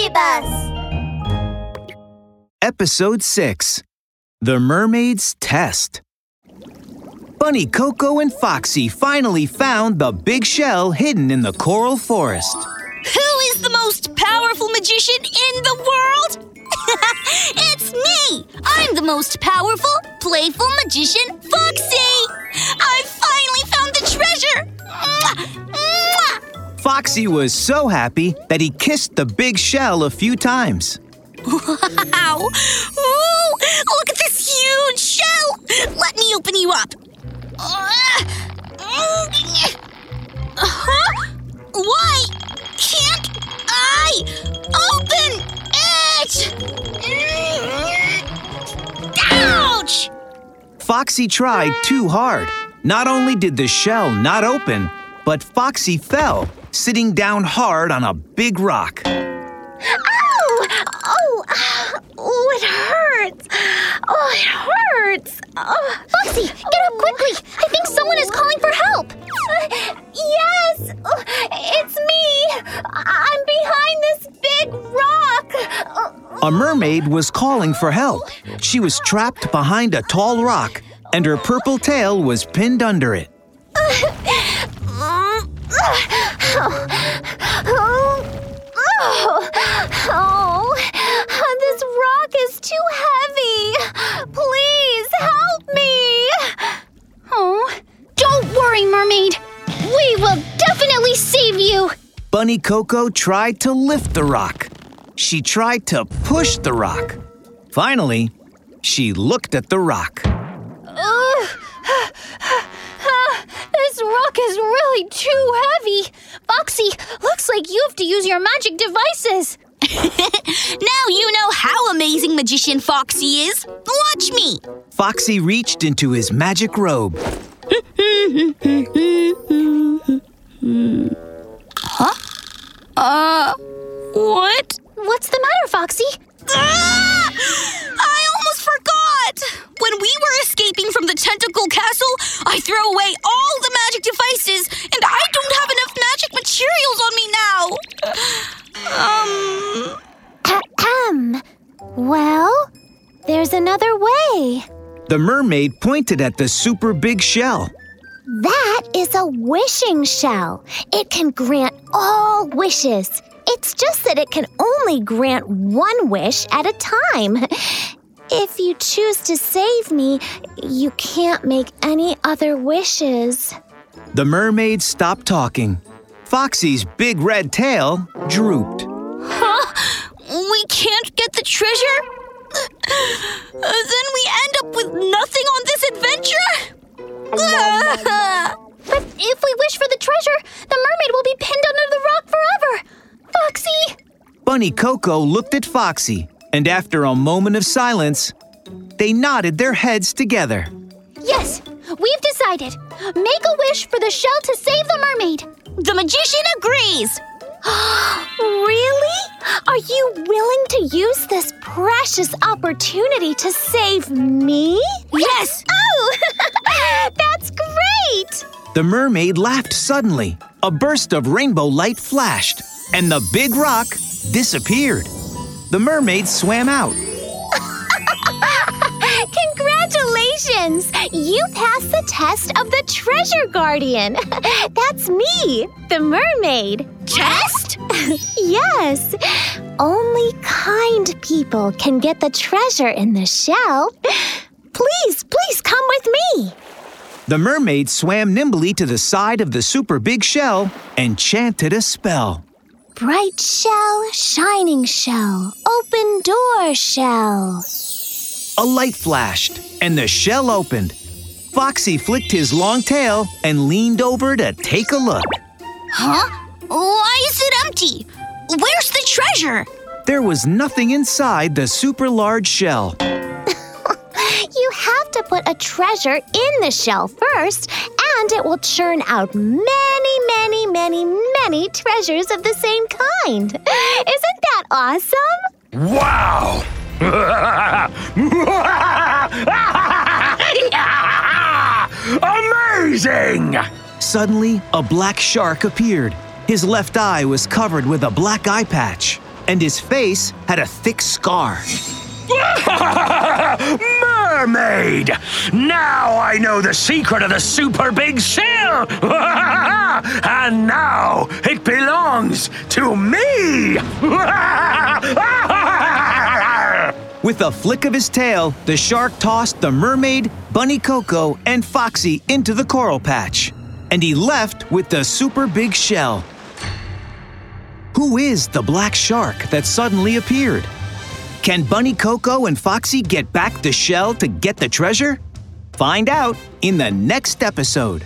Mystery Bus! Episode 6 The Mermaid's Test. Bunny Coco and Foxie finally found the big shell hidden in the coral forest. Who is the most powerful magician in the world? it's me! I'm the most powerful, playful magician, Foxie! I finally found the treasure! Foxie was so happy that he kissed the big shell a few times. Wow! Ooh, look at this huge shell! Let me open you up. Huh? Why can't I open it? Ouch! Foxie tried too hard. Not only did the shell not open, but Foxie fell, sitting down hard on a big rock. Ow! Oh, oh, uh, it hurts. Oh, it hurts. Oh. Foxie, get up quickly. I think someone is calling for help. Uh, yes, oh, it's me. I'm behind this big rock. A mermaid was calling for help. She was trapped behind a tall rock, and her purple tail was pinned under it. Oh, oh, this rock is too heavy. Please help me. Oh, don't worry, mermaid. We will definitely save you. Bunny Coco tried to lift the rock. She tried to push the rock. Finally, she looked at the rock. Ugh. this rock is really too heavy. Foxie, looks like you have to use your magic devices. now you know how amazing magician Foxie is. Watch me. Foxie reached into his magic robe. Huh? Uh, what? What's the matter, Foxie? Ah! Another way. The mermaid pointed at the super big shell. That is a wishing shell. It can grant all wishes. It's just that it can only grant one wish at a time. If you choose to save me, you can't make any other wishes. The mermaid stopped talking. Foxie's big red tail drooped. Huh? We can't get the treasure? Uh, then we end up with nothing on this adventure? But if we wish for the treasure, the mermaid will be pinned under the rock forever. Foxie! Bunny Coco looked at Foxie, and after a moment of silence, they nodded their heads together. Yes, we've decided. Make a wish for the shell to save the mermaid. The magician agrees. really? Are you willing to use this precious opportunity to save me? Yes! Oh, that's great! The mermaid laughed suddenly. A burst of rainbow light flashed, and the big rock disappeared. The mermaid swam out. Congratulations! You passed the test of the Treasure Guardian. That's me, the mermaid. Test? yes. Only kind people can get the treasure in the shell. Please, please come with me. The mermaid swam nimbly to the side of the super big shell and chanted a spell. Bright shell, shining shell, open door shell. A light flashed, and the shell opened. Foxie flicked his long tail and leaned over to take a look. Huh? Why is it empty? Where's the treasure? There was nothing inside the super large shell. You have to put a treasure in the shell first, and it will churn out many, many, many, many treasures of the same kind. Isn't that awesome? Wow! Suddenly, a black shark appeared. His left eye was covered with a black eye patch, and his face had a thick scar. Mermaid! Now I know the secret of the super big shell! and now it belongs to me! With a flick of his tail, the shark tossed the mermaid, Bunny Coco, and Foxie into the coral patch. And he left with the super big shell. Who is the black shark that suddenly appeared? Can Bunny Coco and Foxie get back the shell to get the treasure? Find out in the next episode.